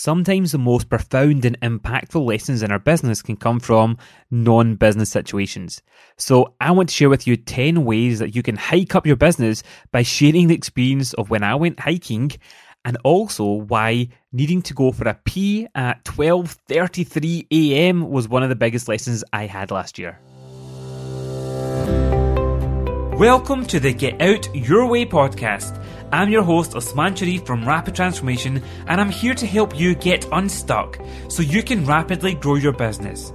Sometimes the most profound and impactful lessons in our business can come from non business situations. So, I want to share with you 10 ways that you can hike up your business by sharing the experience of when I went hiking and also why needing to go for a pee at 12:33 a.m. was one of the biggest lessons I had last year. Welcome to the Get Out Your Way podcast. I'm your host, Osman Sharif from Rapid Transformation, and I'm here to help you get unstuck so you can rapidly grow your business.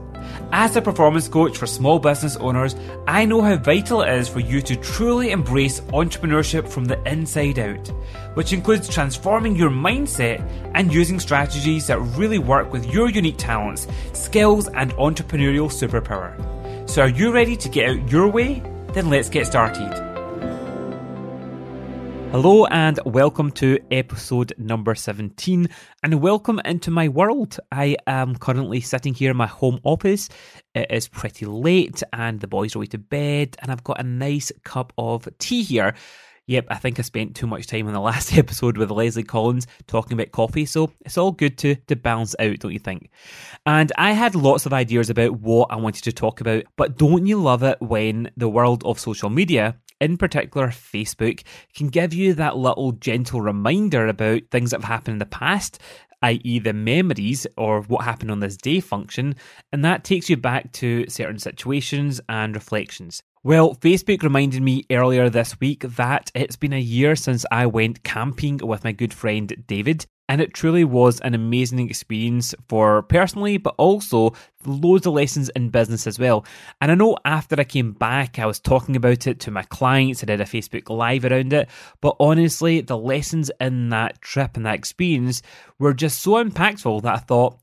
As a performance coach for small business owners, I know how vital it is for you to truly embrace entrepreneurship from the inside out, which includes transforming your mindset and using strategies that really work with your unique talents, skills, and entrepreneurial superpower. So, are you ready to get out your way? Then let's get started. Hello and welcome to episode number 17 and welcome into my world. I am currently sitting here in my home office. It is pretty late and the boys are away to bed and I've got a nice cup of tea here. Yep, I think I spent too much time on the last episode with Leslie Collins talking about coffee, so it's all good to, to balance out, don't you think? And I had lots of ideas about what I wanted to talk about, but don't you love it when the world of social media in particular Facebook, can give you that little gentle reminder about things that have happened in the past, i.e., the memories or what happened on this day function, and that takes you back to certain situations and reflections. Well, Facebook reminded me earlier this week that it's been a year since I went camping with my good friend David. And it truly was an amazing experience for personally, but also loads of lessons in business as well. And I know after I came back, I was talking about it to my clients, I did a Facebook Live around it. But honestly, the lessons in that trip and that experience were just so impactful that I thought,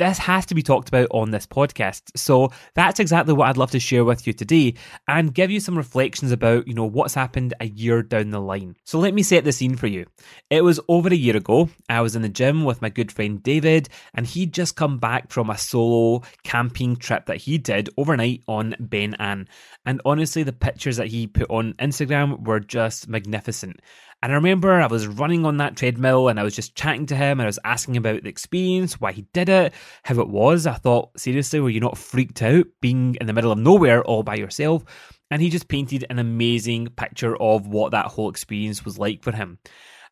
this has to be talked about on this podcast. So that's exactly what I'd love to share with you today and give you some reflections about, you know, what's happened a year down the line. So let me set the scene for you. It was over a year ago. I was in the gym with my good friend David and he'd just come back from a solo camping trip that he did overnight on Ben An. And honestly, the pictures that he put on Instagram were just magnificent. And I remember I was running on that treadmill and I was just chatting to him and I was asking about the experience, why he did it, how it was. I thought, seriously, were you not freaked out being in the middle of nowhere all by yourself? And he just painted an amazing picture of what that whole experience was like for him.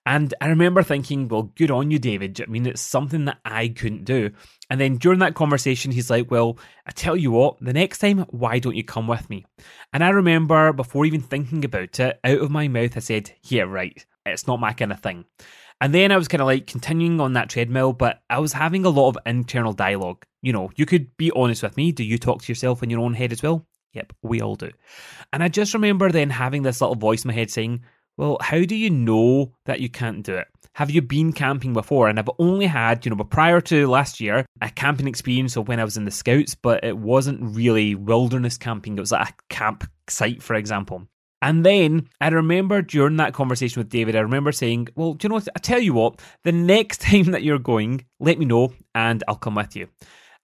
And I remember thinking, well, good on you, David. I mean, it's something that I couldn't do. And then during that conversation, he's like, well, I tell you what, the next time, why don't you come with me? And I remember before even thinking about it, out of my mouth, I said, yeah, right, it's not my kind of thing. And then I was kind of like continuing on that treadmill, but I was having a lot of internal dialogue. You know, you could be honest with me. Do you talk to yourself in your own head as well? Yep, we all do. And I just remember then having this little voice in my head saying, well, how do you know that you can't do it? Have you been camping before? And I've only had, you know, but prior to last year, a camping experience of when I was in the Scouts, but it wasn't really wilderness camping. It was like a campsite, for example. And then I remember during that conversation with David, I remember saying, Well, do you know what? I tell you what, the next time that you're going, let me know and I'll come with you.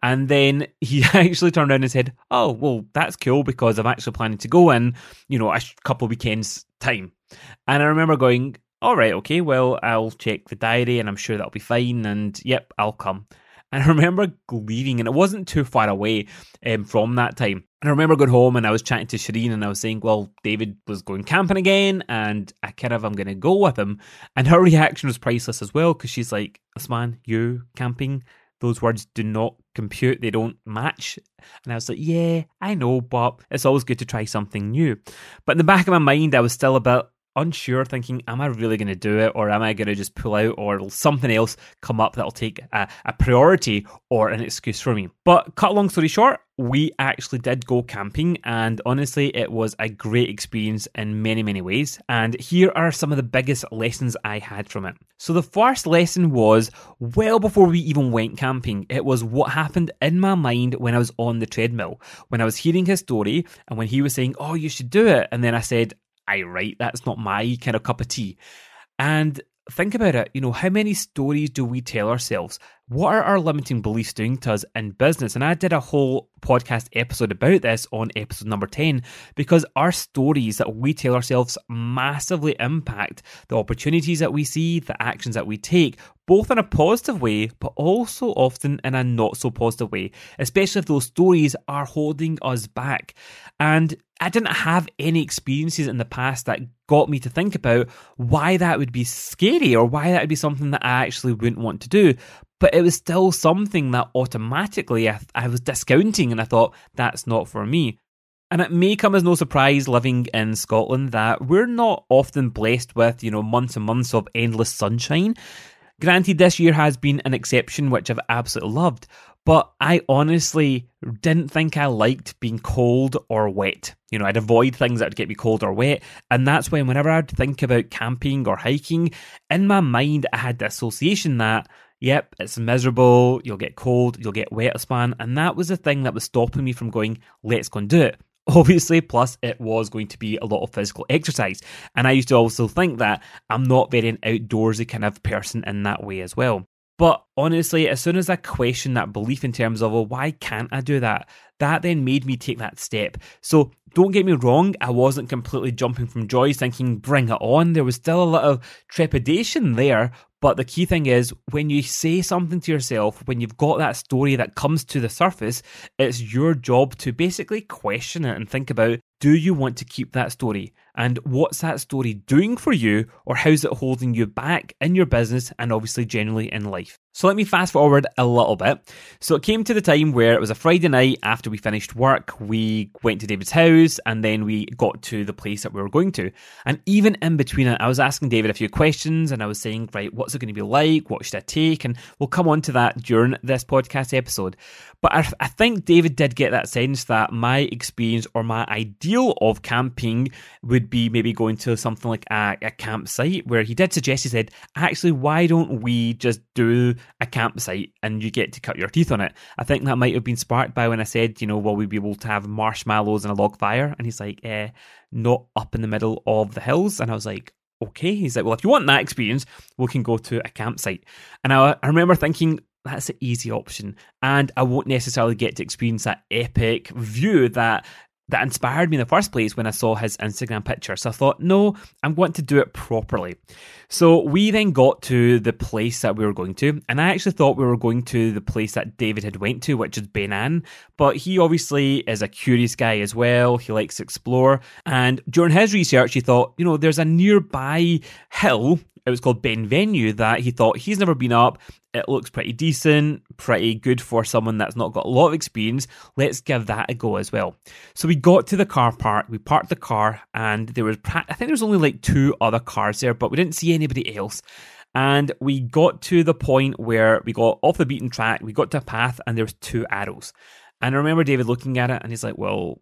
And then he actually turned around and said, Oh, well, that's cool because I'm actually planning to go in, you know, a couple of weekends' time. And I remember going, all right, okay, well, I'll check the diary and I'm sure that'll be fine. And yep, I'll come. And I remember leaving, and it wasn't too far away um, from that time. And I remember going home and I was chatting to Shireen and I was saying, well, David was going camping again and I kind of, I'm going to go with him. And her reaction was priceless as well because she's like, this man, you camping? Those words do not compute, they don't match. And I was like, yeah, I know, but it's always good to try something new. But in the back of my mind, I was still a bit unsure, thinking, am I really going to do it or am I going to just pull out or something else come up that'll take a, a, priority or an excuse for me? But cut long story short, we actually did go camping and honestly, it was a great experience in many, many ways. And here are some of the biggest lessons I had from it. So the first lesson was well before we even went camping. It was what happened in my mind when I was on the treadmill, when I was hearing his story and when he was saying, oh, you should do it. And then I said, I right, that's not my kind of cup of tea. And think about it. You know, how many stories do we tell ourselves? What are our limiting beliefs doing to us in business? And I did a whole podcast episode about this on episode number 10 because our stories that we tell ourselves massively impact the opportunities that we see, the actions that we take, both in a positive way, but also often in a not so positive way, especially if those stories are holding us back. And I didn't have any experiences in the past that got me to think about why that would be scary or why that would be something that I actually wouldn't want to do. But it was still something that automatically I, I was discounting and I thought, that's not for me. And it may come as no surprise living in Scotland that we're not often blessed with, you know, months and months of endless sunshine. Granted, this year has been an exception, which I've absolutely loved, but I honestly didn't think I liked being cold or wet. You know, I'd avoid things that would get me cold or wet. And that's when, whenever I'd think about camping or hiking, in my mind, I had the association that, yep, it's miserable, you'll get cold, you'll get wet a span. And that was the thing that was stopping me from going, let's go and do it. Obviously, plus it was going to be a lot of physical exercise. And I used to also think that I'm not very an outdoorsy kind of person in that way as well. But honestly, as soon as I questioned that belief in terms of, well, why can't I do that? That then made me take that step. So don't get me wrong, I wasn't completely jumping from joy thinking, bring it on. There was still a lot of trepidation there. But the key thing is when you say something to yourself, when you've got that story that comes to the surface, it's your job to basically question it and think about do you want to keep that story? And what's that story doing for you, or how's it holding you back in your business and obviously generally in life? So let me fast forward a little bit. So it came to the time where it was a Friday night after we finished work. We went to David's house and then we got to the place that we were going to. And even in between it, I was asking David a few questions and I was saying, right, what's it going to be like? What should I take? And we'll come on to that during this podcast episode. But I, I think David did get that sense that my experience or my ideal of camping would be maybe going to something like a, a campsite where he did suggest, he said, actually, why don't we just do a campsite and you get to cut your teeth on it. I think that might have been sparked by when I said, you know, will we be able to have marshmallows and a log fire? And he's like, eh, not up in the middle of the hills. And I was like, okay. He's like, well, if you want that experience, we can go to a campsite. And I, I remember thinking, that's an easy option. And I won't necessarily get to experience that epic view that that inspired me in the first place when I saw his Instagram picture. So I thought, no, I'm going to do it properly. So we then got to the place that we were going to, and I actually thought we were going to the place that David had went to, which is Ben An. But he obviously is a curious guy as well. He likes to explore, and during his research, he thought, you know, there's a nearby hill it was called Ben Venue that he thought he's never been up. It looks pretty decent, pretty good for someone that's not got a lot of experience. Let's give that a go as well. So we got to the car park, we parked the car, and there was, I think there was only like two other cars there, but we didn't see anybody else. And we got to the point where we got off the beaten track, we got to a path, and there was two arrows. And I remember David looking at it, and he's like, "Well,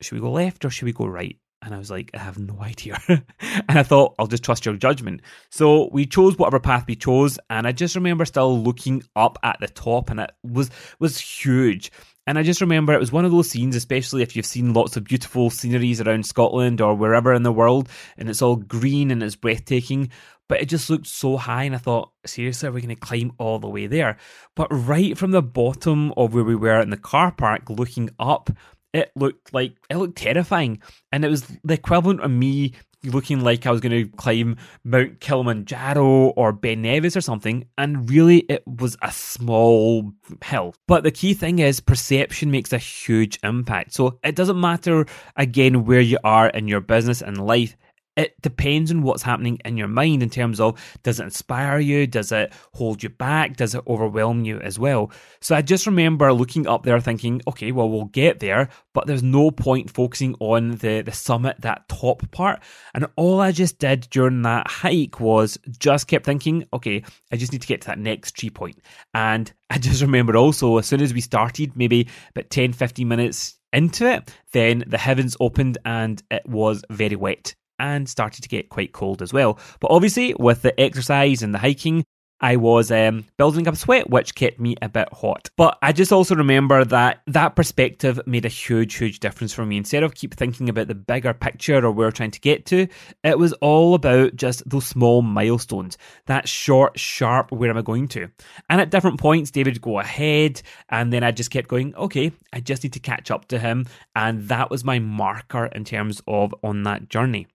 should we go left or should we go right?" And I was like, I have no idea. and I thought, I'll just trust your judgment. So we chose whatever path we chose. And I just remember still looking up at the top and it was was huge. And I just remember it was one of those scenes, especially if you've seen lots of beautiful sceneries around Scotland or wherever in the world, and it's all green and it's breathtaking. But it just looked so high, and I thought, seriously, are we going to climb all the way there? But right from the bottom of where we were in the car park, looking up, it looked like it looked terrifying, and it was the equivalent of me looking like I was going to climb Mount Kilimanjaro or Ben Nevis or something, and really it was a small hill. But the key thing is perception makes a huge impact. So it doesn't matter again where you are in your business and life it depends on what's happening in your mind in terms of does it inspire you? Does it hold you back? Does it overwhelm you as well? So I just remember looking up there thinking, okay, well, we'll get there, but there's no point focusing on the, the summit, that top part. And all I just did during that hike was just kept thinking, okay, I just need to get to that next tree point. And I just remember also, as soon as we started, maybe about 10, 15 minutes into it, then the heavens opened and it was very wet and started to get quite cold as well. But obviously, with the exercise and the hiking, I was um, building up sweat, which kept me a bit hot. But I just also remember that that perspective made a huge, huge difference for me. Instead of keep thinking about the bigger picture or where we're trying to get to, it was all about just those small milestones, that short, sharp, where am I going to? And at different points, David would go ahead, and then I just kept going, okay, I just need to catch up to him. And that was my marker in terms of on that journey.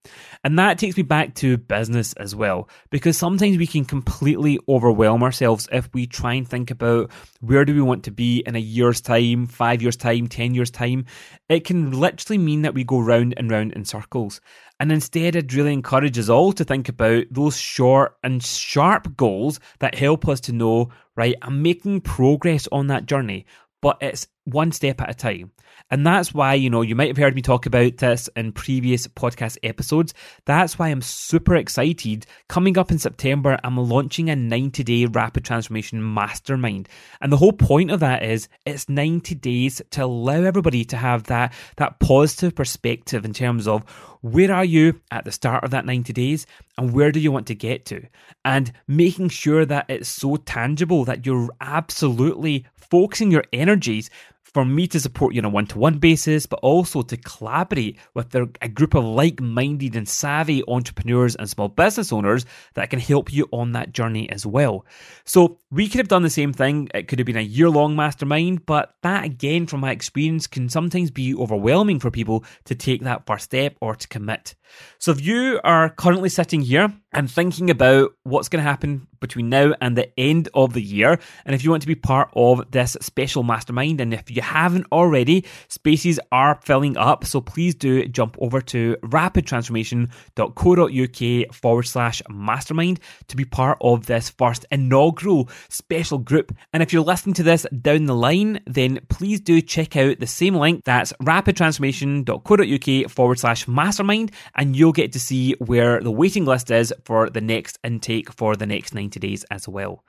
And that takes me back to business as well, because sometimes we can completely overwhelm ourselves if we try and think about where do we want to be in a year's time, five years' time, 10 years' time. It can literally mean that we go round and round in circles. And instead, I'd really encourage us all to think about those short and sharp goals that help us to know, right, I'm making progress on that journey, but it's one step at a time. And that's why, you know, you might have heard me talk about this in previous podcast episodes. That's why I'm super excited. Coming up in September, I'm launching a 90 day rapid transformation mastermind. And the whole point of that is it's 90 days to allow everybody to have that, that positive perspective in terms of where are you at the start of that 90 days and where do you want to get to? And making sure that it's so tangible that you're absolutely focusing your energies for me to support you on a one to one basis, but also to collaborate with a group of like minded and savvy entrepreneurs and small business owners that can help you on that journey as well. So, we could have done the same thing. It could have been a year long mastermind, but that, again, from my experience, can sometimes be overwhelming for people to take that first step or to commit. So, if you are currently sitting here and thinking about what's going to happen between now and the end of the year. And if you want to be part of this special mastermind, and if you haven't already, spaces are filling up. So please do jump over to rapidtransformation.co.uk forward slash mastermind to be part of this first inaugural special group. And if you're listening to this down the line, then please do check out the same link. That's rapidtransformation.co.uk forward slash mastermind, and you'll get to see where the waiting list is for the next intake for the next 90 days as well.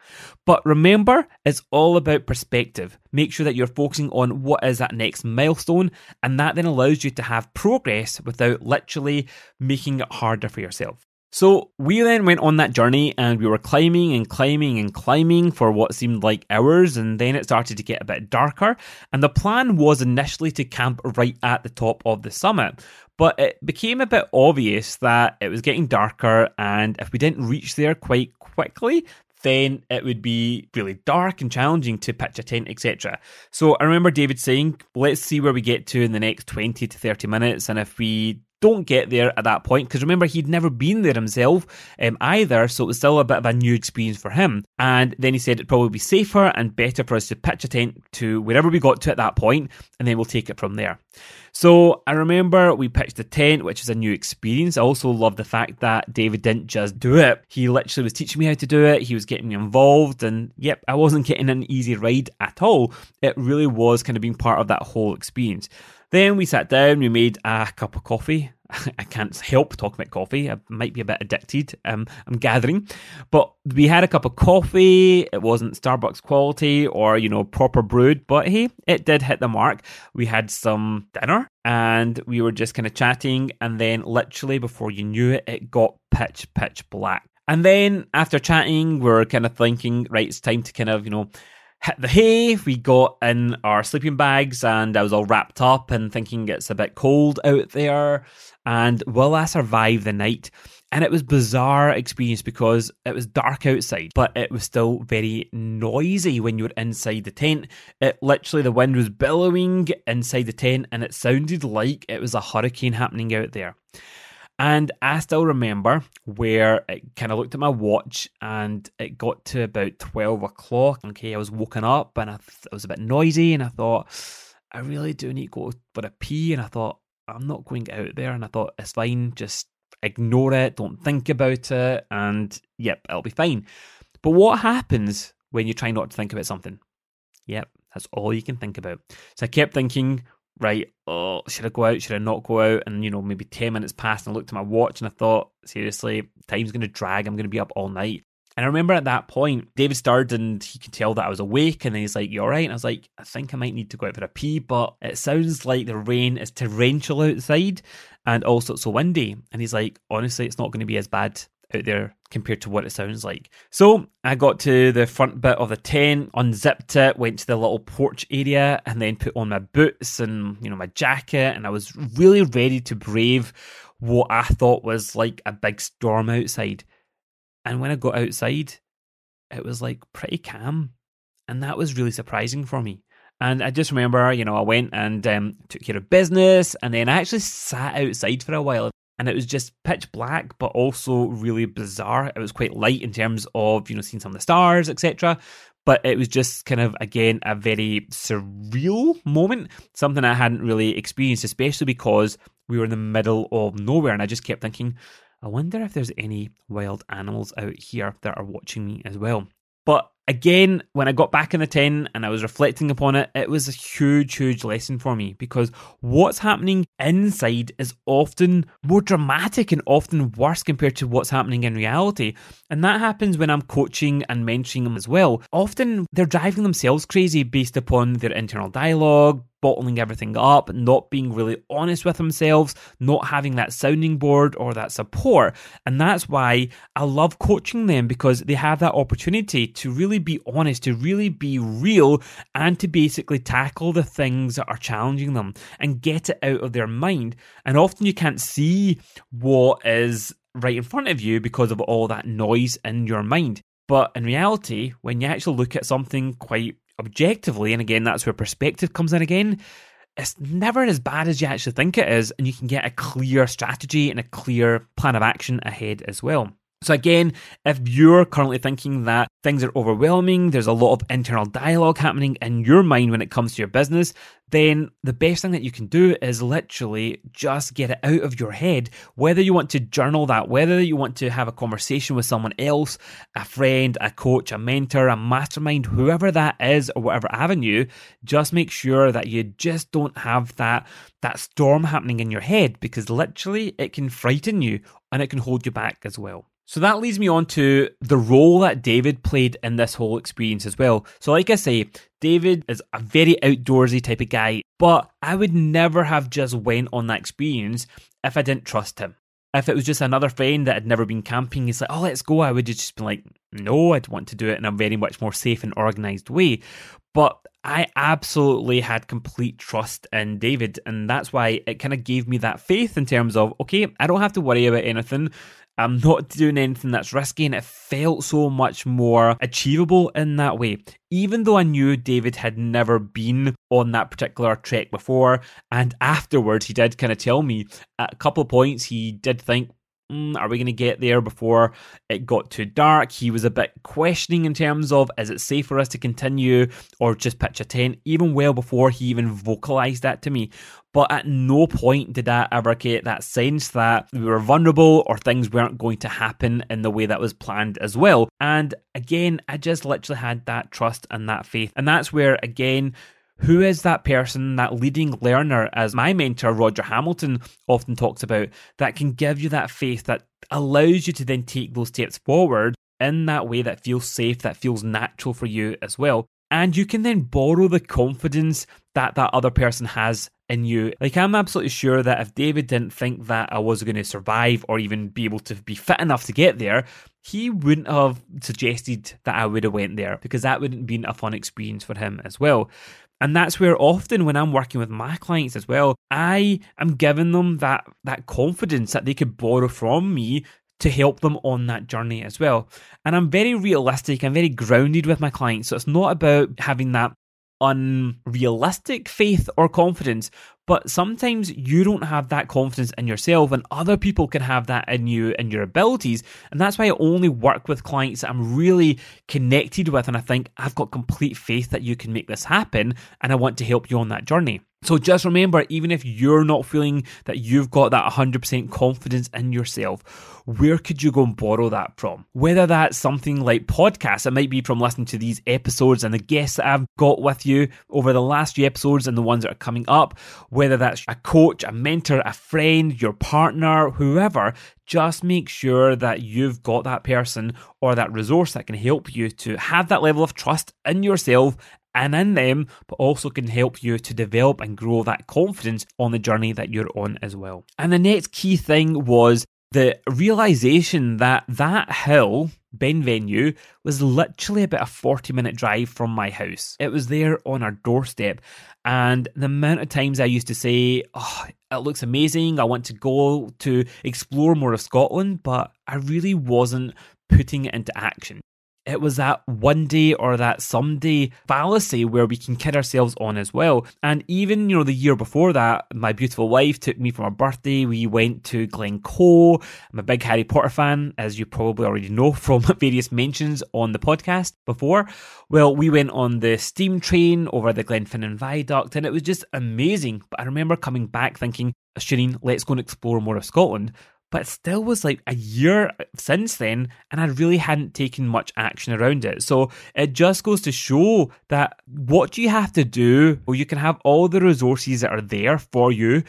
But remember, it's all about perspective. Make sure that you're focusing on what is that next milestone, and that then allows you to have progress without literally making it harder for yourself. So we then went on that journey and we were climbing and climbing and climbing for what seemed like hours, and then it started to get a bit darker. And the plan was initially to camp right at the top of the summit. But it became a bit obvious that it was getting darker, and if we didn't reach there quite quickly, then it would be really dark and challenging to pitch a tent, etc. So I remember David saying, let's see where we get to in the next 20 to 30 minutes. And if we don't get there at that point because remember he'd never been there himself um, either so it was still a bit of a new experience for him and then he said it'd probably be safer and better for us to pitch a tent to wherever we got to at that point and then we'll take it from there so I remember we pitched the tent, which is a new experience. I also love the fact that David didn't just do it. He literally was teaching me how to do it. He was getting me involved. And yep, I wasn't getting an easy ride at all. It really was kind of being part of that whole experience. Then we sat down, we made a cup of coffee. I can't help talking about coffee. I might be a bit addicted. Um, I'm gathering, but we had a cup of coffee. It wasn't Starbucks quality or you know proper brewed, but hey, it did hit the mark. We had some dinner and we were just kind of chatting, and then literally before you knew it, it got pitch pitch black. And then after chatting, we we're kind of thinking, right, it's time to kind of you know the hay. We got in our sleeping bags and I was all wrapped up and thinking it's a bit cold out there. And will I survive the night? And it was bizarre experience because it was dark outside, but it was still very noisy when you were inside the tent. It literally the wind was billowing inside the tent and it sounded like it was a hurricane happening out there. And I still remember where it kind of looked at my watch and it got to about 12 o'clock. Okay, I was woken up and I th- it was a bit noisy and I thought, I really do need to go for a pee. And I thought, I'm not going out there. And I thought, it's fine, just ignore it, don't think about it, and yep, it'll be fine. But what happens when you try not to think about something? Yep, that's all you can think about. So I kept thinking, right, oh, should I go out? Should I not go out? And, you know, maybe 10 minutes passed and I looked at my watch and I thought, seriously, time's going to drag. I'm going to be up all night. And I remember at that point, David started and he could tell that I was awake. And he's like, You all right? And I was like, I think I might need to go out for a pee, but it sounds like the rain is torrential outside and also it's so windy. And he's like, Honestly, it's not going to be as bad out there compared to what it sounds like. So I got to the front bit of the tent, unzipped it, went to the little porch area, and then put on my boots and you know my jacket, and I was really ready to brave what I thought was like a big storm outside. And when I got outside, it was like pretty calm. And that was really surprising for me. And I just remember, you know, I went and um, took care of business, and then I actually sat outside for a while. And it was just pitch black, but also really bizarre. It was quite light in terms of, you know, seeing some of the stars, etc. But it was just kind of, again, a very surreal moment, something I hadn't really experienced, especially because we were in the middle of nowhere. And I just kept thinking, I wonder if there's any wild animals out here that are watching me as well. But again, when I got back in the tent and I was reflecting upon it, it was a huge, huge lesson for me because what's happening inside is often more dramatic and often worse compared to what's happening in reality. And that happens when I'm coaching and mentoring them as well. Often they're driving themselves crazy based upon their internal dialogue, bottling everything up, not being really honest with themselves, not having that sounding board or that support. And that's why I love coaching them because they have that opportunity to really be honest, to really be real, and to basically tackle the things that are challenging them and get it out of their mind. And often you can't see what is right in front of you because of all that noise in your mind. But in reality, when you actually look at something quite objectively, and again, that's where perspective comes in again, it's never as bad as you actually think it is, and you can get a clear strategy and a clear plan of action ahead as well. So, again, if you're currently thinking that things are overwhelming, there's a lot of internal dialogue happening in your mind when it comes to your business, then the best thing that you can do is literally just get it out of your head. Whether you want to journal that, whether you want to have a conversation with someone else, a friend, a coach, a mentor, a mastermind, whoever that is, or whatever avenue, just make sure that you just don't have that, that storm happening in your head because literally it can frighten you and it can hold you back as well. So that leads me on to the role that David played in this whole experience as well. So, like I say, David is a very outdoorsy type of guy, but I would never have just went on that experience if I didn't trust him. If it was just another friend that had never been camping, he's like, oh, let's go, I would just be like, no, I'd want to do it in a very much more safe and organized way. But I absolutely had complete trust in David, and that's why it kind of gave me that faith in terms of, okay, I don't have to worry about anything. I'm not doing anything that's risky, and it felt so much more achievable in that way. Even though I knew David had never been on that particular trek before, and afterwards he did kind of tell me at a couple of points he did think, mm, are we going to get there before it got too dark? He was a bit questioning in terms of is it safe for us to continue or just pitch a tent, even well before he even vocalized that to me. But at no point did I ever get that sense that we were vulnerable or things weren't going to happen in the way that was planned as well. And again, I just literally had that trust and that faith. And that's where, again, who is that person, that leading learner, as my mentor Roger Hamilton often talks about, that can give you that faith that allows you to then take those steps forward in that way that feels safe, that feels natural for you as well. And you can then borrow the confidence that that other person has in you. Like, I'm absolutely sure that if David didn't think that I was going to survive or even be able to be fit enough to get there, he wouldn't have suggested that I would have went there because that wouldn't have been a fun experience for him as well. And that's where often when I'm working with my clients as well, I am giving them that that confidence that they could borrow from me to help them on that journey as well. And I'm very realistic, I'm very grounded with my clients. So it's not about having that unrealistic faith or confidence, but sometimes you don't have that confidence in yourself, and other people can have that in you and your abilities. And that's why I only work with clients that I'm really connected with, and I think I've got complete faith that you can make this happen, and I want to help you on that journey. So just remember, even if you're not feeling that you've got that 100% confidence in yourself, where could you go and borrow that from? Whether that's something like podcasts, it might be from listening to these episodes and the guests that I've got with you over the last few episodes and the ones that are coming up, whether that's a coach, a mentor, a friend, your partner, whoever, just make sure that you've got that person or that resource that can help you to have that level of trust in yourself and in them, but also can help you to develop and grow that confidence on the journey that you're on as well. And the next key thing was the realization that that hill, Ben Venue, was literally about a 40 minute drive from my house. It was there on our doorstep. And the amount of times I used to say, Oh, it looks amazing. I want to go to explore more of Scotland, but I really wasn't putting it into action. It was that one day or that someday fallacy where we can kid ourselves on as well. And even, you know, the year before that, my beautiful wife took me for my birthday. We went to Glencoe. I'm a big Harry Potter fan, as you probably already know from various mentions on the podcast before. Well, we went on the steam train over the Glenfinnan Viaduct and it was just amazing. But I remember coming back thinking, Shireen, let's go and explore more of Scotland but it still was like a year since then, and I really hadn't taken much action around it. So it just goes to show that what you have to do, well, you can have all the resources that are there for you,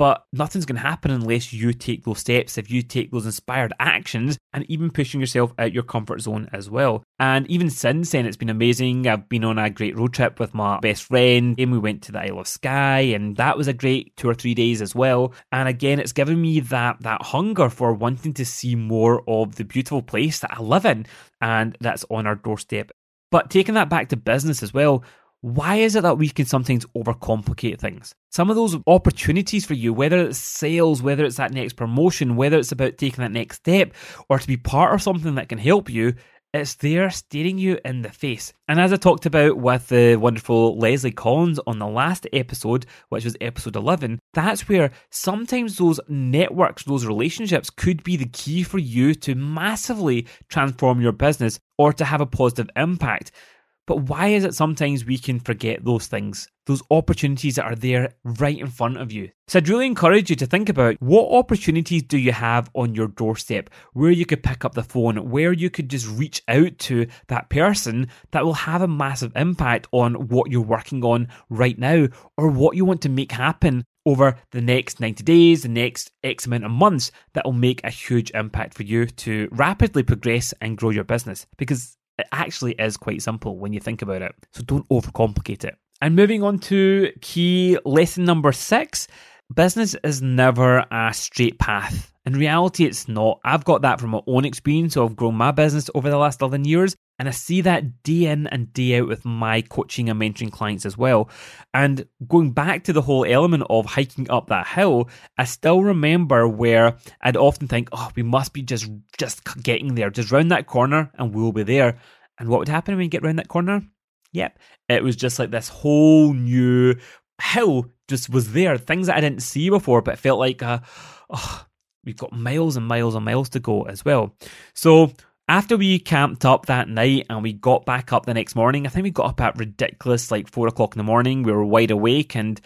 but nothing's going to happen unless you take those steps, if you take those inspired actions, and even pushing yourself out your comfort zone as well. And even since then, it's been amazing. I've been on a great road trip with my best friend, and we went to the Isle of Skye, and that was a great two or three days as well. And again, it's given me that that hunger for wanting to see more of the beautiful place that I live in, and that's on our doorstep. But taking that back to business as well, why is it that we can sometimes overcomplicate things? Some of those opportunities for you, whether it's sales, whether it's that next promotion, whether it's about taking that next step, or to be part of something that can help you, it's there staring you in the face. And as I talked about with the wonderful Leslie Collins on the last episode, which was episode 11, that's where sometimes those networks, those relationships could be the key for you to massively transform your business or to have a positive impact. But why is it sometimes we can forget those things, those opportunities that are there right in front of you? So I'd really encourage you to think about what opportunities do you have on your doorstep where you could pick up the phone, where you could just reach out to that person that will have a massive impact on what you're working on right now or what you want to make happen over the next 90 days, the next X amount of months that will make a huge impact for you to rapidly progress and grow your business. Because it actually is quite simple when you think about it. So don't overcomplicate it. And moving on to key lesson number six business is never a straight path. In reality, it's not. I've got that from my own experience. So I've grown my business over the last 11 years. And I see that day in and day out with my coaching and mentoring clients as well. And going back to the whole element of hiking up that hill, I still remember where I'd often think, oh, we must be just just getting there, just round that corner and we'll be there. And what would happen when you get round that corner? Yep, it was just like this whole new hill just was there. Things that I didn't see before, but it felt like, uh, oh, we've got miles and miles and miles to go as well. So after we camped up that night and we got back up the next morning, I think we got up at ridiculous like four o'clock in the morning. We were wide awake and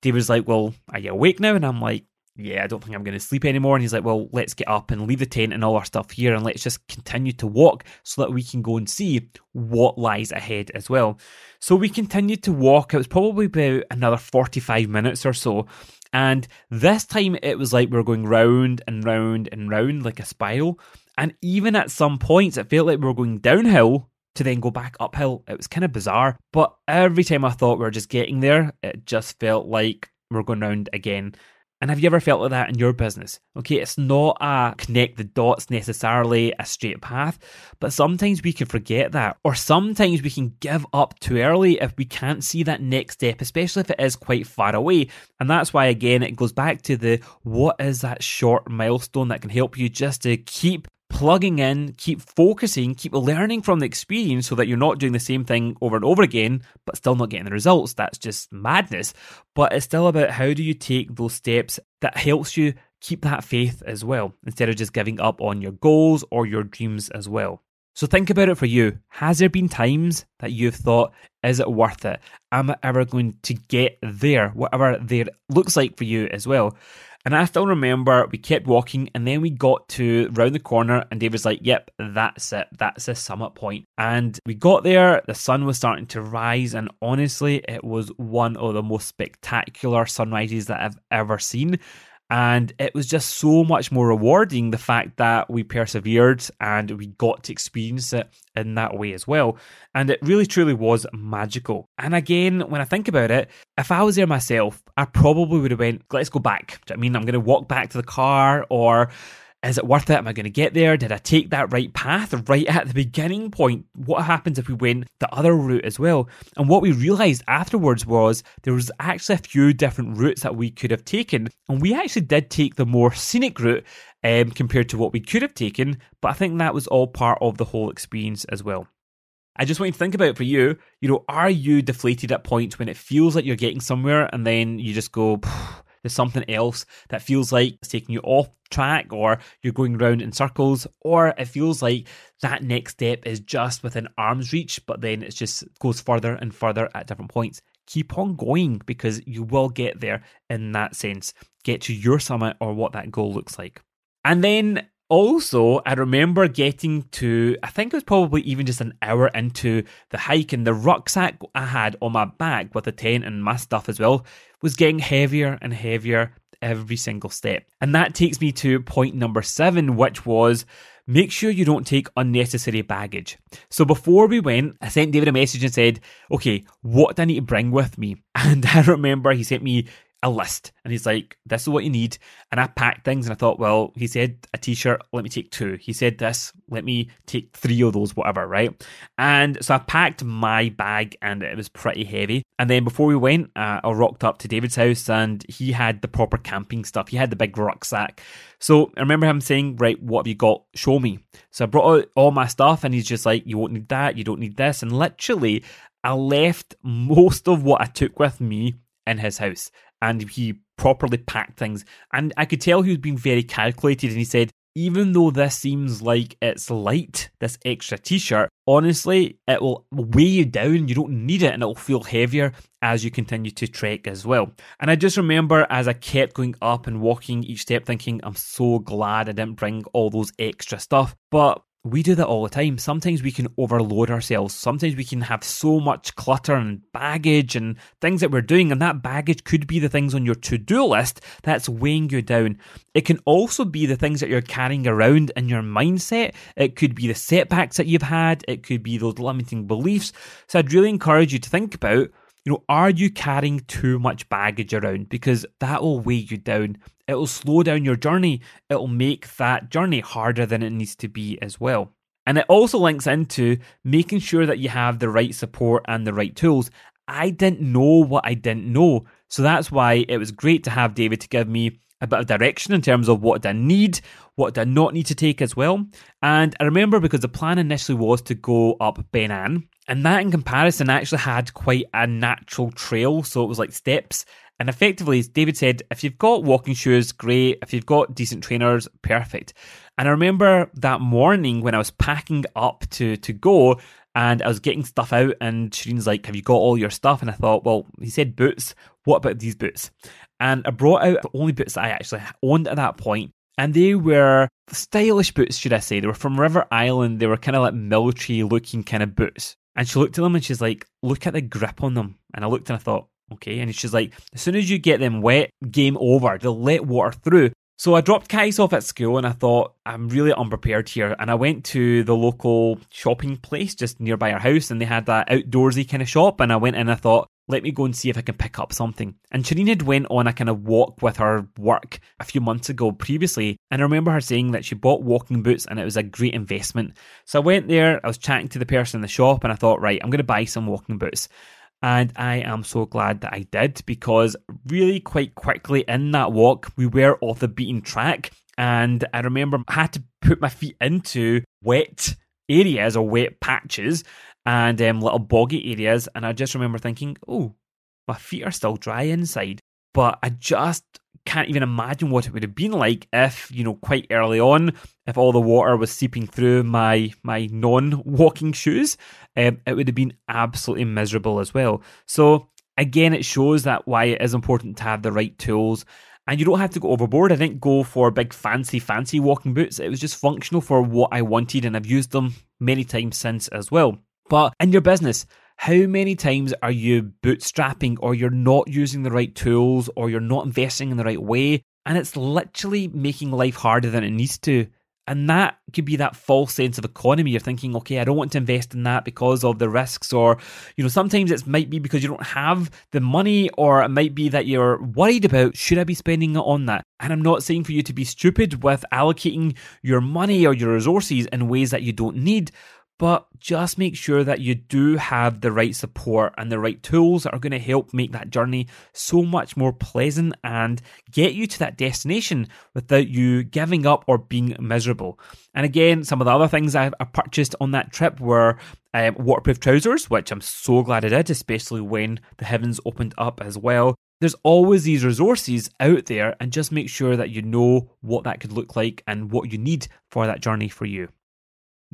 David's like, Well, are you awake now? And I'm like, Yeah, I don't think I'm going to sleep anymore. And he's like, Well, let's get up and leave the tent and all our stuff here and let's just continue to walk so that we can go and see what lies ahead as well. So we continued to walk. It was probably about another 45 minutes or so. And this time it was like we were going round and round and round like a spiral. And even at some points, it felt like we were going downhill to then go back uphill. It was kind of bizarre. But every time I thought we were just getting there, it just felt like we we're going round again. And have you ever felt like that in your business? Okay, it's not a connect the dots necessarily a straight path, but sometimes we can forget that, or sometimes we can give up too early if we can't see that next step, especially if it is quite far away. And that's why, again, it goes back to the what is that short milestone that can help you just to keep plugging in, keep focusing, keep learning from the experience so that you're not doing the same thing over and over again, but still not getting the results. That's just madness. But it's still about how do you take those steps that helps you keep that faith as well, instead of just giving up on your goals or your dreams as well. So think about it for you. Has there been times that you've thought, is it worth it? Am I ever going to get there? Whatever there looks like for you as well. And I still remember we kept walking and then we got to round the corner and Dave was like, Yep, that's it. That's the summit point. And we got there, the sun was starting to rise, and honestly, it was one of the most spectacular sunrises that I've ever seen. And it was just so much more rewarding the fact that we persevered and we got to experience it in that way as well. And it really truly was magical. And again, when I think about it, if I was there myself, I probably would have went, let's go back. I mean, I'm to walk back to the car or is it worth it? Am I going to get there? Did I take that right path right at the beginning point? What happens if we went the other route as well? And what we realized afterwards was there was actually a few different routes that we could have taken. And we actually did take the more scenic route um, compared to what we could have taken. But I think that was all part of the whole experience as well. I just want you to think about for you. You know, are you deflated at points when it feels like you're getting somewhere and then you just go, there's something else that feels like it's taking you off track or you're going around in circles or it feels like that next step is just within arm's reach but then it just goes further and further at different points. Keep on going because you will get there in that sense. Get to your summit or what that goal looks like. And then also, I remember getting to, I think it was probably even just an hour into the hike, and the rucksack I had on my back with the tent and my stuff as well was getting heavier and heavier every single step. And that takes me to point number seven, which was make sure you don't take unnecessary baggage. So before we went, I sent David a message and said, okay, what do I need to bring with me? And I remember he sent me a list and he's like, This is what you need. And I packed things and I thought, Well, he said a t shirt, let me take two. He said this, let me take three of those, whatever, right? And so I packed my bag and it was pretty heavy. And then before we went, uh, I rocked up to David's house and he had the proper camping stuff. He had the big rucksack. So I remember him saying, Right, what have you got? Show me. So I brought out all my stuff and he's just like, You won't need that, you don't need this. And literally, I left most of what I took with me in his house and he properly packed things. And I could tell he was being very calculated and he said, even though this seems like it's light, this extra t shirt, honestly, it will weigh you down. You don't need it and it'll feel heavier as you continue to trek as well. And I just remember as I kept going up and walking each step, thinking, I'm so glad I didn't bring all those extra stuff. But we do that all the time. Sometimes we can overload ourselves. Sometimes we can have so much clutter and baggage and things that we're doing, and that baggage could be the things on your to do list that's weighing you down. It can also be the things that you're carrying around in your mindset. It could be the setbacks that you've had. It could be those limiting beliefs. So I'd really encourage you to think about you know, are you carrying too much baggage around? Because that will weigh you down. It will slow down your journey. It will make that journey harder than it needs to be as well. And it also links into making sure that you have the right support and the right tools. I didn't know what I didn't know. So that's why it was great to have David to give me a bit of direction in terms of what I need, what I not need to take as well. And I remember because the plan initially was to go up Ben An, and that in comparison actually had quite a natural trail. So it was like steps. And effectively, as David said, if you've got walking shoes, great. If you've got decent trainers, perfect. And I remember that morning when I was packing up to, to go and I was getting stuff out, and Shireen's like, Have you got all your stuff? And I thought, Well, he said boots. What about these boots? And I brought out the only boots that I actually owned at that point, and they were stylish boots, should I say. They were from River Island. They were kind of like military looking kind of boots. And she looked at them and she's like, look at the grip on them. And I looked and I thought, okay. And she's like, as soon as you get them wet, game over. They'll let water through. So I dropped Kais off at school and I thought, I'm really unprepared here. And I went to the local shopping place just nearby our house and they had that outdoorsy kind of shop. And I went in and I thought, let me go and see if I can pick up something. And Shireen had went on a kind of walk with her work a few months ago previously, and I remember her saying that she bought walking boots and it was a great investment. So I went there, I was chatting to the person in the shop, and I thought, right, I'm going to buy some walking boots. And I am so glad that I did because really quite quickly in that walk, we were off the beaten track. And I remember I had to put my feet into wet areas or wet patches and um, little boggy areas. And I just remember thinking, oh, my feet are still dry inside. But I just can't even imagine what it would have been like if, you know, quite early on, if all the water was seeping through my my non-walking shoes, um, it would have been absolutely miserable as well. So again, it shows that why it is important to have the right tools. And you don't have to go overboard. I didn't go for big fancy, fancy walking boots. It was just functional for what I wanted, and I've used them many times since as well. But in your business, how many times are you bootstrapping or you're not using the right tools or you're not investing in the right way? And it's literally making life harder than it needs to. And that could be that false sense of economy. You're thinking, okay, I don't want to invest in that because of the risks, or, you know, sometimes it might be because you don't have the money, or it might be that you're worried about, should I be spending it on that? And I'm not saying for you to be stupid with allocating your money or your resources in ways that you don't need but just make sure that you do have the right support and the right tools that are going to help make that journey so much more pleasant and get you to that destination without you giving up or being miserable. And again, some of the other things I purchased on that trip were um, waterproof trousers, which I'm so glad I did, especially when the heavens opened up as well. There's always these resources out there, and just make sure that you know what that could look like and what you need for that journey for you.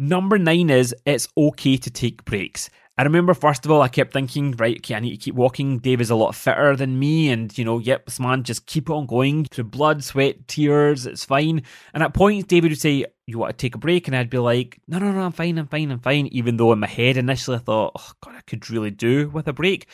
Number nine is it's okay to take breaks. I remember, first of all, I kept thinking, right, okay, I need to keep walking. Dave is a lot fitter than me, and you know, yep, this man, just keep on going through blood, sweat, tears, it's fine. And at points, David would say, You want to take a break? And I'd be like, No, no, no, I'm fine, I'm fine, I'm fine. Even though in my head initially I thought, Oh, God, I could really do with a break.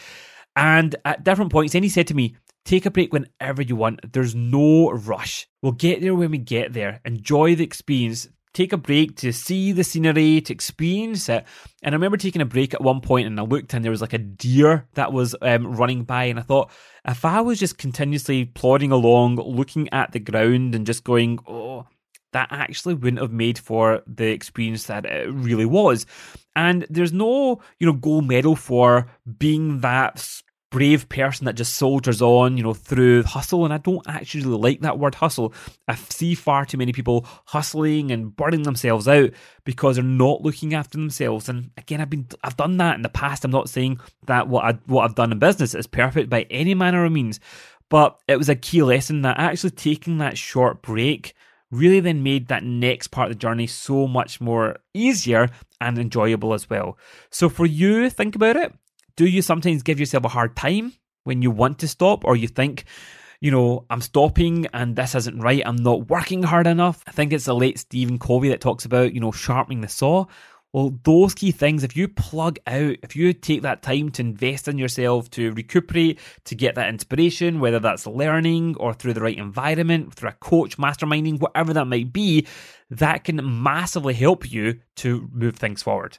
And at different points, then he said to me, Take a break whenever you want. There's no rush. We'll get there when we get there. Enjoy the experience take a break to see the scenery, to experience it. And I remember taking a break at one point and I looked and there was like a deer that was um, running by. And I thought, if I was just continuously plodding along, looking at the ground and just going, oh, that actually wouldn't have made for the experience that it really was. And there's no, you know, gold medal for being that brave person that just soldiers on, you know, through hustle. And I don't actually like that word hustle. I see far too many people hustling and burning themselves out because they're not looking after themselves. And again, I've been I've done that in the past. I'm not saying that what I what I've done in business is perfect by any manner of means, but it was a key lesson that actually taking that short break really then made that next part of the journey so much more easier and enjoyable as well. So for you, think about it do you sometimes give yourself a hard time when you want to stop or you think, you know, I'm stopping and this isn't right, I'm not working hard enough? I think it's the late Stephen Covey that talks about, you know, sharpening the saw. Well, those key things, if you plug out, if you take that time to invest in yourself, to recuperate, to get that inspiration, whether that's learning or through the right environment, through a coach, masterminding, whatever that might be, that can massively help you to move things forward.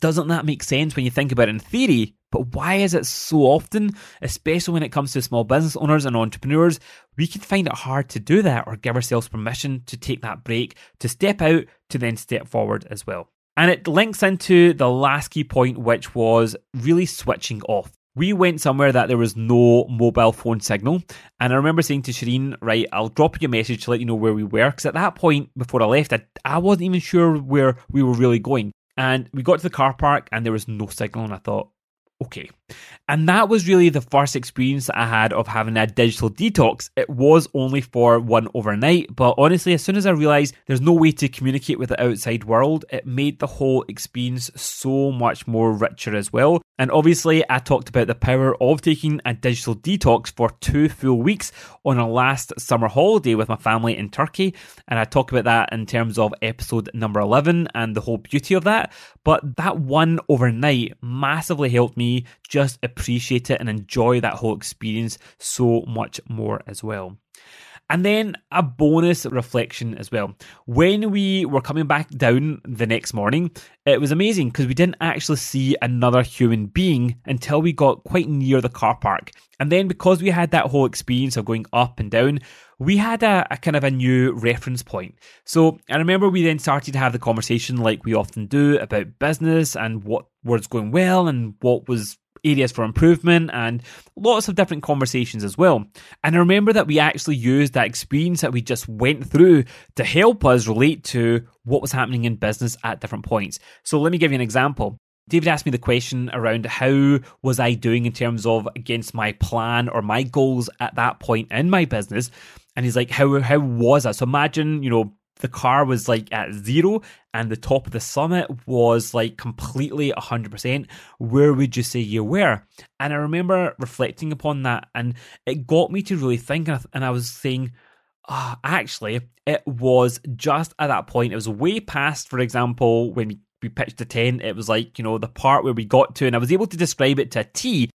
Doesn't that make sense when you think about it in theory? But why is it so often, especially when it comes to small business owners and entrepreneurs, we can find it hard to do that or give ourselves permission to take that break, to step out, to then step forward as well. And it links into the last key point, which was really switching off. We went somewhere that there was no mobile phone signal. And I remember saying to Shireen, right, I'll drop you a message to let you know where we were. Because at that point, before I left, I, I wasn't even sure where we were really going. And we got to the car park and there was no signal. And I thought, okay. And that was really the first experience that I had of having a digital detox. It was only for one overnight, but honestly, as soon as I realized there's no way to communicate with the outside world, it made the whole experience so much more richer as well. And obviously, I talked about the power of taking a digital detox for two full weeks on a last summer holiday with my family in Turkey. And I talk about that in terms of episode number 11 and the whole beauty of that. But that one overnight massively helped me just appreciate it and enjoy that whole experience so much more as well. And then a bonus reflection as well. When we were coming back down the next morning, it was amazing because we didn't actually see another human being until we got quite near the car park. And then because we had that whole experience of going up and down, we had a, a, kind of a new reference point. So I remember we then started to have the conversation like we often do about business and what was going well and what was areas for improvement, and lots of different conversations as well. And I remember that we actually used that experience that we just went through to help us relate to what was happening in business at different points. So let me give you an example. David asked me the question around how was I doing in terms of against my plan or my goals at that point in my business. And he's like, how how was I? So imagine, you know, the car was like at zero and the top of the summit was like completely 100%, where would you say you were? And I remember reflecting upon that and it got me to really think. And I was saying, oh, actually, it was just at that point, it was way past, for example, when we pitched the tent, it was like, you know, the part where we got to, and I was able to describe it to a T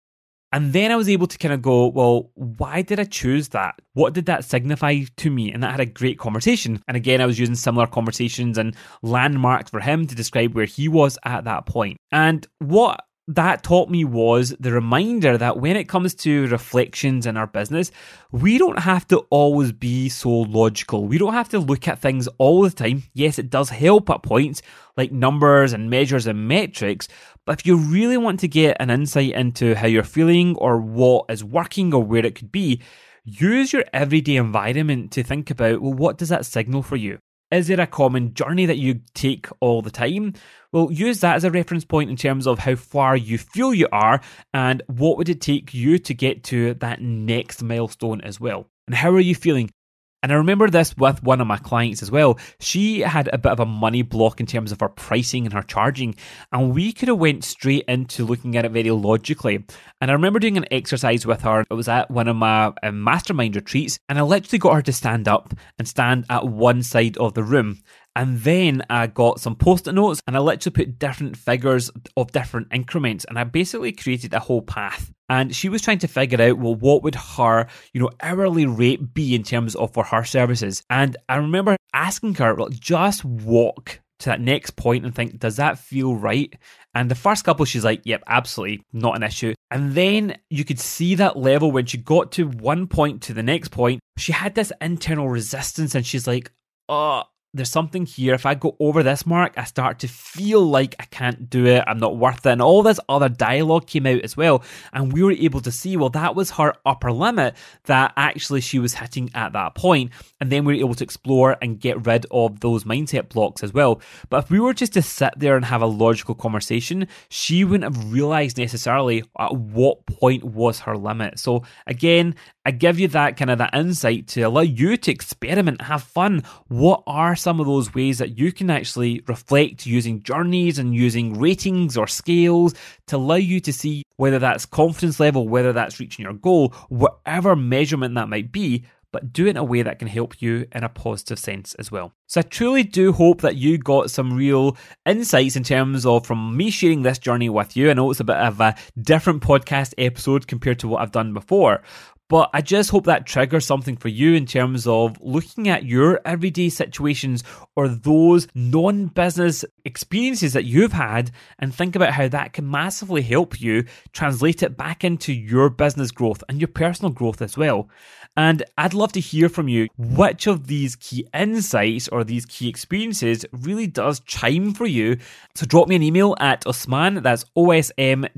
And then I was able to kind of go, well, why did I choose that? What did that signify to me? And that had a great conversation. And again, I was using similar conversations and landmarks for him to describe where he was at that point. And what that taught me was the reminder that when it comes to reflections in our business, we don't have to always be so logical. We don't have to look at things all the time. Yes, it does help at points like numbers and measures and metrics, but if you really want to get an insight into how you're feeling or what is working or where it could be, use your everyday environment to think about well, what does that signal for you? Is there a common journey that you take all the time? Well, use that as a reference point in terms of how far you feel you are and what would it take you to get to that next milestone as well. And how are you feeling? And I remember this with one of my clients as well. She had a bit of a money block in terms of her pricing and her charging, and we could have went straight into looking at it very logically. And I remember doing an exercise with her. It was at one of my um, mastermind retreats, and I literally got her to stand up and stand at one side of the room. And then I got some post it notes and I literally put different figures of different increments and I basically created a whole path. And she was trying to figure out, well, what would her, you know, hourly rate be in terms of for her services? And I remember asking her, well, just walk to that next point and think, does that feel right? And the first couple, she's like, yep, absolutely, not an issue. And then you could see that level when she got to one point to the next point, she had this internal resistance and she's like, oh, there's something here. If I go over this mark, I start to feel like I can't do it. I'm not worth it. And all this other dialogue came out as well. And we were able to see, well, that was her upper limit that actually she was hitting at that point. And then we were able to explore and get rid of those mindset blocks as well. But if we were just to sit there and have a logical conversation, she wouldn't have realized necessarily at what point was her limit. So again, I give you that kind of that insight to allow you to experiment, have fun. What are some of those ways that you can actually reflect using journeys and using ratings or scales to allow you to see whether that's confidence level, whether that's reaching your goal, whatever measurement that might be, but do it in a way that can help you in a positive sense as well. So I truly do hope that you got some real insights in terms of from me sharing this journey with you. I know it's a bit of a different podcast episode compared to what I've done before, but I just hope that triggers something for you in terms of looking at your everyday situations or those non business experiences that you've had and think about how that can massively help you translate it back into your business growth and your personal growth as well. And I'd love to hear from you which of these key insights or these key experiences really does chime for you. So drop me an email at Osmaan, that's O S M A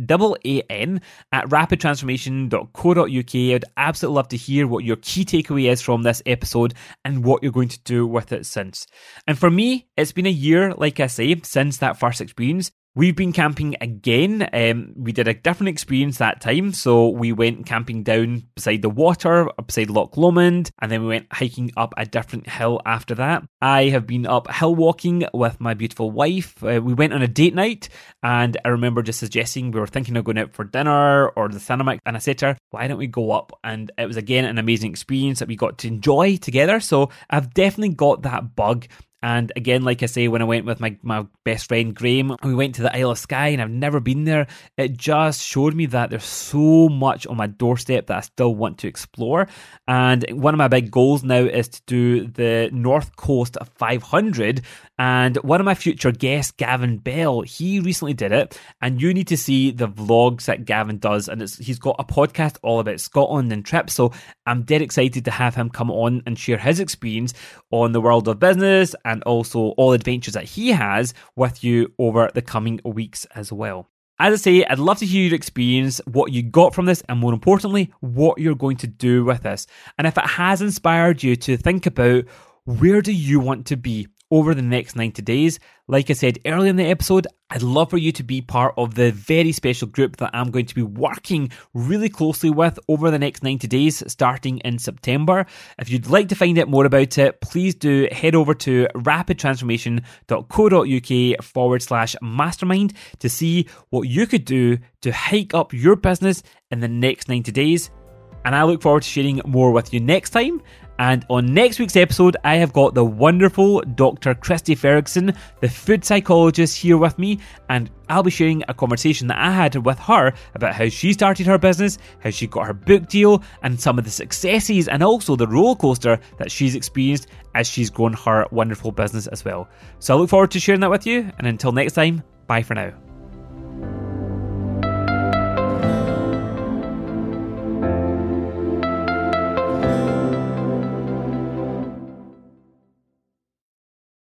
A N, at rapidtransformation.co.uk. I'd absolutely love to hear what your key takeaway is from this episode and what you're going to do with it since. And for me, it's been a year, like I say, since that first experience. We've been camping again. Um, we did a different experience that time. So we went camping down beside the water, beside Loch Lomond, and then we went hiking up a different hill after that. I have been up hill walking with my beautiful wife. Uh, we went on a date night, and I remember just suggesting we were thinking of going out for dinner or the cinema, and I said to her, "Why don't we go up?" And it was again an amazing experience that we got to enjoy together. So I've definitely got that bug and again, like I say, when I went with my, my best friend Graham, we went to the Isle of Skye and I've never been there. It just showed me that there's so much on my doorstep that I still want to explore. And one of my big goals now is to do the North Coast 500. And one of my future guests, Gavin Bell, he recently did it. And you need to see the vlogs that Gavin does. And he's got a podcast all about Scotland and trips. So I'm dead excited to have him come on and share his experience on the world of business and also all adventures that he has with you over the coming weeks as well. As I say, I'd love to hear your experience, what you got from this, and more importantly, what you're going to do with this. And if it has inspired you to think about where do you want to be over the next 90 days. Like I said earlier in the episode, I'd love for you to be part of the very special group that I'm going to be working really closely with over the next 90 days, starting in September. If you'd like to find out more about it, please do head over to rapidtransformation.co.uk forward slash mastermind to see what you could do to hike up your business in the next 90 days. And I look forward to sharing more with you next time. And on next week's episode, I have got the wonderful Dr. Christy Fergusson, the food psychologist, here with me, and I'll be sharing a conversation that I had with her about how she started her business, how she got her book deal, and some of the successes and also the roller coaster that she's experienced as she's grown her wonderful business as well. So I look forward to sharing that with you, and until next time, bye for now.